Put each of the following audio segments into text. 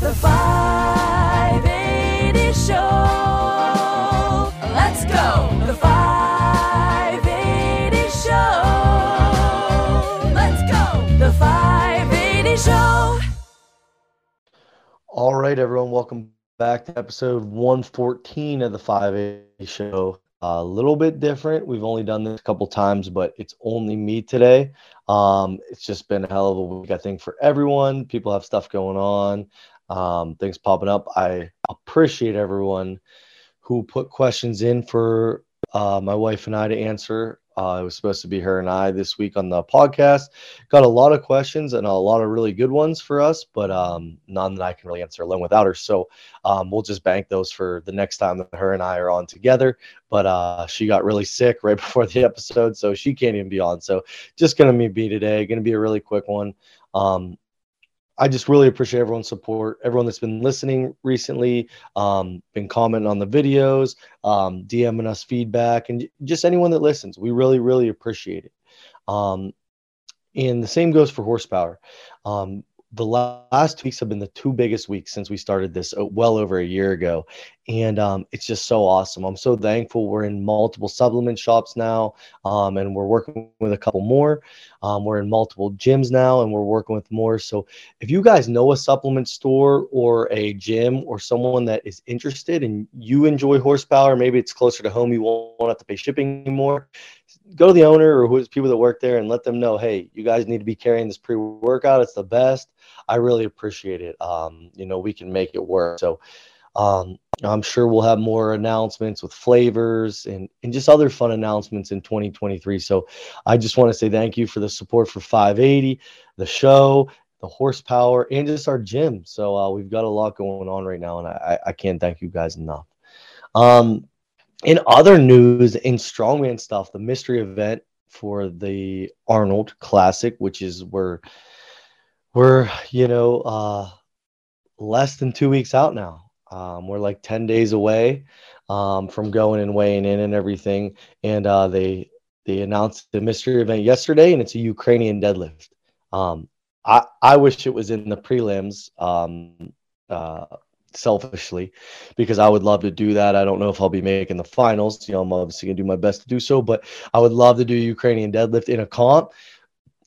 The 580 Show. Let's go. The 580 Show. Let's go. The 580 Show. All right, everyone, welcome back to episode 114 of the 580 show. A little bit different. We've only done this a couple times, but it's only me today. Um, it's just been a hell of a week, I think, for everyone. People have stuff going on, um, things popping up. I appreciate everyone who put questions in for uh, my wife and I to answer. Uh, it was supposed to be her and I this week on the podcast. Got a lot of questions and a lot of really good ones for us, but um, none that I can really answer alone without her. So um, we'll just bank those for the next time that her and I are on together. But uh, she got really sick right before the episode, so she can't even be on. So just gonna be me today. Gonna be a really quick one. Um, I just really appreciate everyone's support, everyone that's been listening recently, um, been commenting on the videos, um, DMing us feedback, and just anyone that listens. We really, really appreciate it. Um, and the same goes for horsepower. Um, the last weeks have been the two biggest weeks since we started this uh, well over a year ago. And um, it's just so awesome. I'm so thankful. We're in multiple supplement shops now, um, and we're working with a couple more. Um, we're in multiple gyms now, and we're working with more. So if you guys know a supplement store or a gym or someone that is interested and you enjoy horsepower, maybe it's closer to home, you won't have to pay shipping anymore go to the owner or who's people that work there and let them know, hey, you guys need to be carrying this pre-workout. It's the best. I really appreciate it. Um, you know, we can make it work. So um, I'm sure we'll have more announcements with flavors and, and just other fun announcements in 2023. So I just want to say thank you for the support for 580, the show, the horsepower, and just our gym. So uh, we've got a lot going on right now, and I, I can't thank you guys enough. Um, in other news, in strongman stuff, the mystery event for the Arnold Classic, which is where we're, you know, uh, less than two weeks out now. Um, we're like 10 days away um, from going and weighing in and everything. And uh, they they announced the mystery event yesterday, and it's a Ukrainian deadlift. Um, I, I wish it was in the prelims. Um, uh, selfishly because I would love to do that. I don't know if I'll be making the finals. You know, I'm obviously gonna do my best to do so, but I would love to do Ukrainian deadlift in a comp.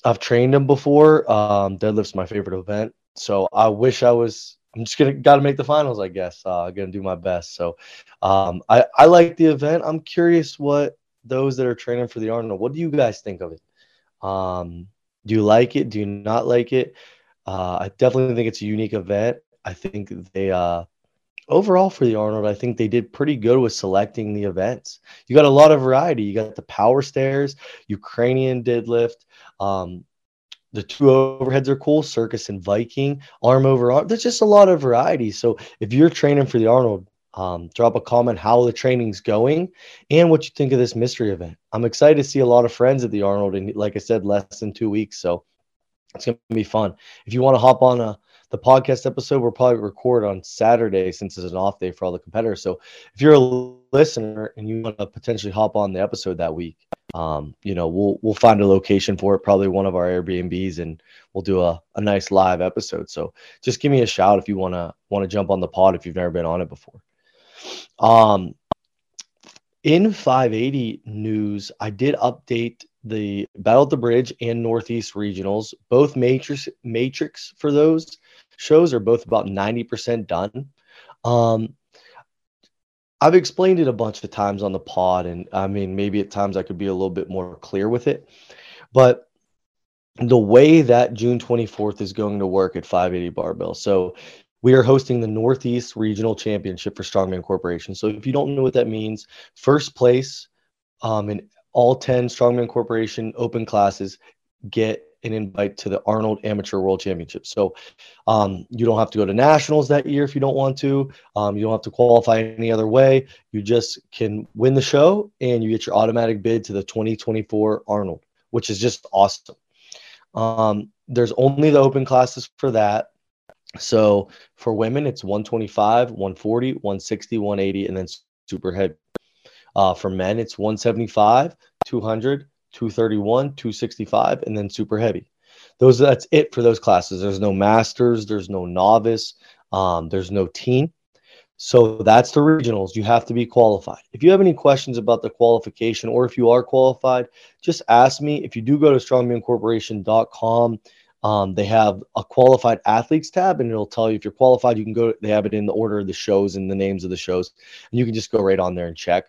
I've trained them before. Um, deadlift's my favorite event, so I wish I was. I'm just gonna got to make the finals, I guess. Uh, gonna do my best. So, um, I I like the event. I'm curious what those that are training for the Arnold. What do you guys think of it? Um, do you like it? Do you not like it? Uh, I definitely think it's a unique event. I think they uh overall for the Arnold, I think they did pretty good with selecting the events. You got a lot of variety. You got the power stairs, Ukrainian deadlift, um, the two overheads are cool, circus and Viking, arm over arm. There's just a lot of variety. So if you're training for the Arnold, um, drop a comment how the training's going and what you think of this mystery event. I'm excited to see a lot of friends at the Arnold, and like I said, less than two weeks, so it's gonna be fun. If you want to hop on a the podcast episode we'll probably record on Saturday since it's an off day for all the competitors. So if you're a listener and you want to potentially hop on the episode that week, um, you know, we'll we'll find a location for it, probably one of our Airbnbs, and we'll do a, a nice live episode. So just give me a shout if you wanna wanna jump on the pod if you've never been on it before. Um in 580 news, I did update the Battle at the Bridge and Northeast regionals, both matrix matrix for those shows are both about 90% done. Um, I've explained it a bunch of times on the pod, and I mean, maybe at times I could be a little bit more clear with it. But the way that June 24th is going to work at 580 Barbell. So we are hosting the Northeast Regional Championship for Strongman Corporation. So if you don't know what that means, first place um, in all 10 Strongman Corporation open classes get an invite to the Arnold Amateur World Championship. So um, you don't have to go to nationals that year if you don't want to. Um, you don't have to qualify any other way. You just can win the show and you get your automatic bid to the 2024 Arnold, which is just awesome. Um, there's only the open classes for that. So for women, it's 125, 140, 160, 180, and then super heavy. Uh, for men, it's 175, 200, 231, 265, and then super heavy. Those that's it for those classes. There's no masters, there's no novice. Um, there's no team. So that's the regionals. You have to be qualified. If you have any questions about the qualification or if you are qualified, just ask me. If you do go to strongmancorporation.com, um, they have a qualified athletes tab and it'll tell you if you're qualified. You can go, they have it in the order of the shows and the names of the shows, and you can just go right on there and check.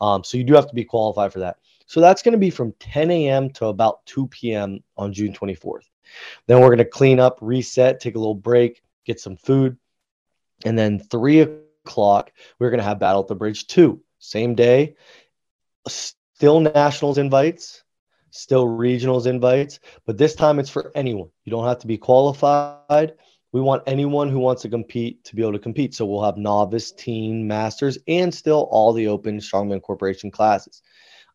Um, so you do have to be qualified for that. So that's going to be from 10 a.m. to about 2 p.m. on June 24th. Then we're going to clean up, reset, take a little break, get some food. And then 3 o'clock, we're going to have Battle at the Bridge 2. Same day. Still nationals invites, still regionals invites, but this time it's for anyone. You don't have to be qualified. We want anyone who wants to compete to be able to compete. So we'll have novice, teen, masters, and still all the open Strongman Corporation classes.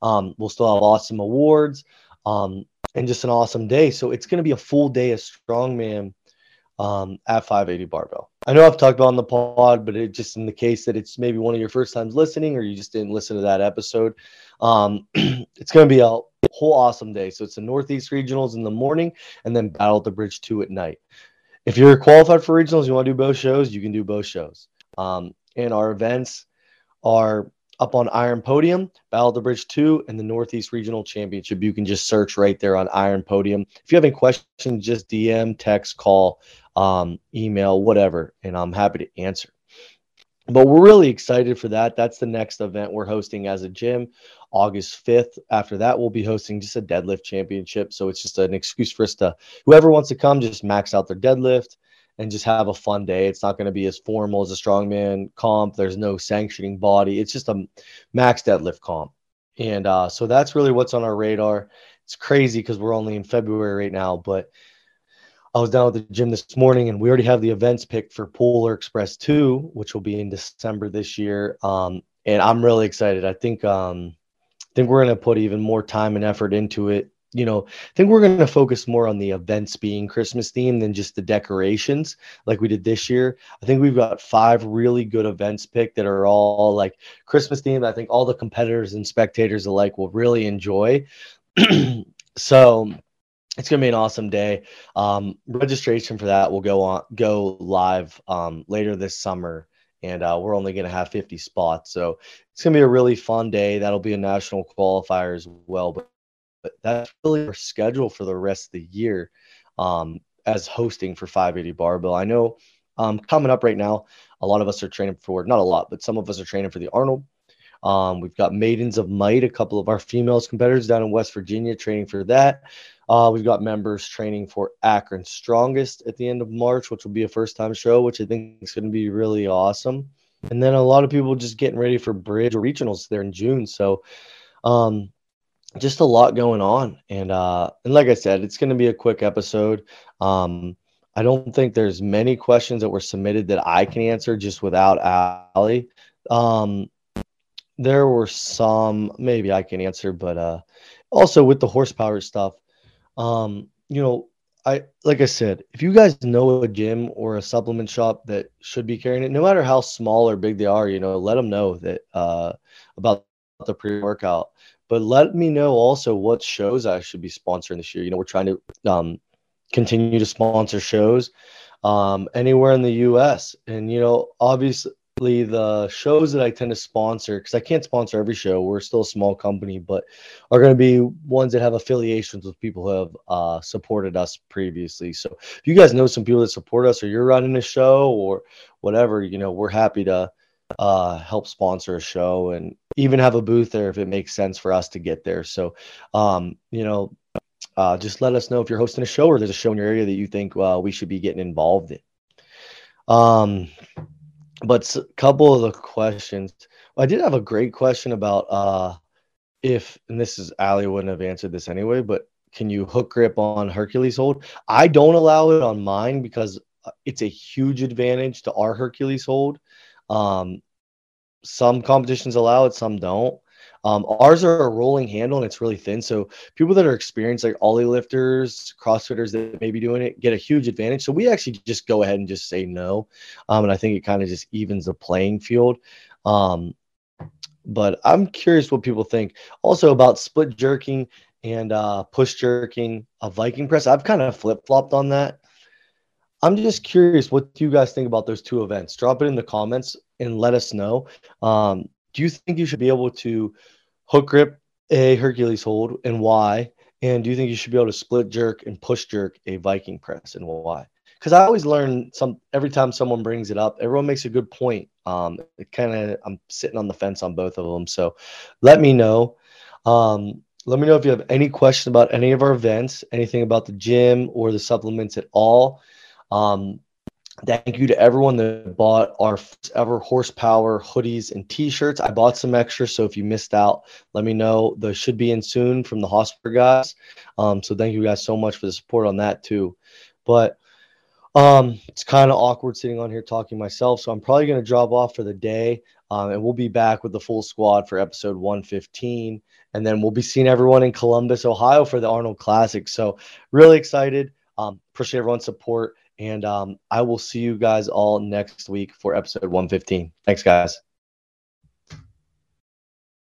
Um, we'll still have awesome awards um, and just an awesome day. So it's going to be a full day of strongman um, at 580 barbell. I know I've talked about on the pod, but it just in the case that it's maybe one of your first times listening or you just didn't listen to that episode, um, it's going to be a whole awesome day. So it's the Northeast Regionals in the morning and then Battle at the Bridge 2 at night. If you're qualified for regionals, you want to do both shows, you can do both shows. Um, and our events are up on Iron Podium, Battle of the Bridge 2, and the Northeast Regional Championship. You can just search right there on Iron Podium. If you have any questions, just DM, text, call, um, email, whatever, and I'm happy to answer. But we're really excited for that. That's the next event we're hosting as a gym, August 5th. After that, we'll be hosting just a deadlift championship. So it's just an excuse for us to, whoever wants to come, just max out their deadlift and just have a fun day. It's not going to be as formal as a strongman comp. There's no sanctioning body. It's just a max deadlift comp. And uh, so that's really what's on our radar. It's crazy because we're only in February right now, but I was down at the gym this morning and we already have the events picked for Polar Express 2, which will be in December this year. Um, and I'm really excited. I think um, I think we're going to put even more time and effort into it you know, I think we're going to focus more on the events being Christmas themed than just the decorations like we did this year. I think we've got five really good events picked that are all like Christmas themed. I think all the competitors and spectators alike will really enjoy. so it's going to be an awesome day. Um, registration for that will go on go live um, later this summer and uh, we're only going to have 50 spots. So it's going to be a really fun day. That'll be a national qualifier as well. But but that's really our schedule for the rest of the year um, as hosting for 580 Barbell. I know um, coming up right now, a lot of us are training for, not a lot, but some of us are training for the Arnold. Um, we've got Maidens of Might, a couple of our females competitors down in West Virginia training for that. Uh, we've got members training for Akron Strongest at the end of March, which will be a first time show, which I think is going to be really awesome. And then a lot of people just getting ready for bridge or regionals there in June. So, um, just a lot going on. And uh and like i said it's going to be a quick episode. Um i don't think there's many questions that were submitted that i can answer just without ali um there were some maybe i can answer but uh also with the horsepower stuff um you know i like i said if you guys know a gym or a supplement shop that should be carrying it no matter how small or big they are you know let them know that uh about the pre-workout but let me know also what shows I should be sponsoring this year. You know, we're trying to um, continue to sponsor shows um, anywhere in the U.S. And you know, obviously the shows that I tend to sponsor because I can't sponsor every show. We're still a small company, but are going to be ones that have affiliations with people who have uh, supported us previously. So if you guys know some people that support us, or you're running a show or whatever, you know, we're happy to uh, help sponsor a show and even have a booth there if it makes sense for us to get there. So, um, you know, uh, just let us know if you're hosting a show or there's a show in your area that you think uh, we should be getting involved in. Um, but a couple of the questions, I did have a great question about uh, if, and this is Ali wouldn't have answered this anyway, but can you hook grip on Hercules hold? I don't allow it on mine because uh, it's a huge advantage to our Hercules hold. Um, some competitions allow it, some don't. Um, ours are a rolling handle and it's really thin. So people that are experienced, like Oly lifters, CrossFitters that may be doing it, get a huge advantage. So we actually just go ahead and just say no. Um, and I think it kind of just evens the playing field. Um, but I'm curious what people think also about split jerking and uh, push jerking a Viking press. I've kind of flip flopped on that. I'm just curious, what do you guys think about those two events? Drop it in the comments and let us know. Um, do you think you should be able to hook grip a Hercules hold and why? And do you think you should be able to split jerk and push jerk a Viking press and why? Because I always learn some every time someone brings it up. Everyone makes a good point. Um, it kind of I'm sitting on the fence on both of them. So let me know. Um, let me know if you have any question about any of our events, anything about the gym or the supplements at all. Um, thank you to everyone that bought our ever horsepower hoodies and t-shirts. I bought some extra, so if you missed out, let me know. Those should be in soon from the Hosper guys. Um, so thank you guys so much for the support on that too. But um, it's kind of awkward sitting on here talking myself, so I'm probably going to drop off for the day, um, and we'll be back with the full squad for episode 115, and then we'll be seeing everyone in Columbus, Ohio, for the Arnold Classic. So really excited. Um, appreciate everyone's support, and um, I will see you guys all next week for episode 115. Thanks, guys.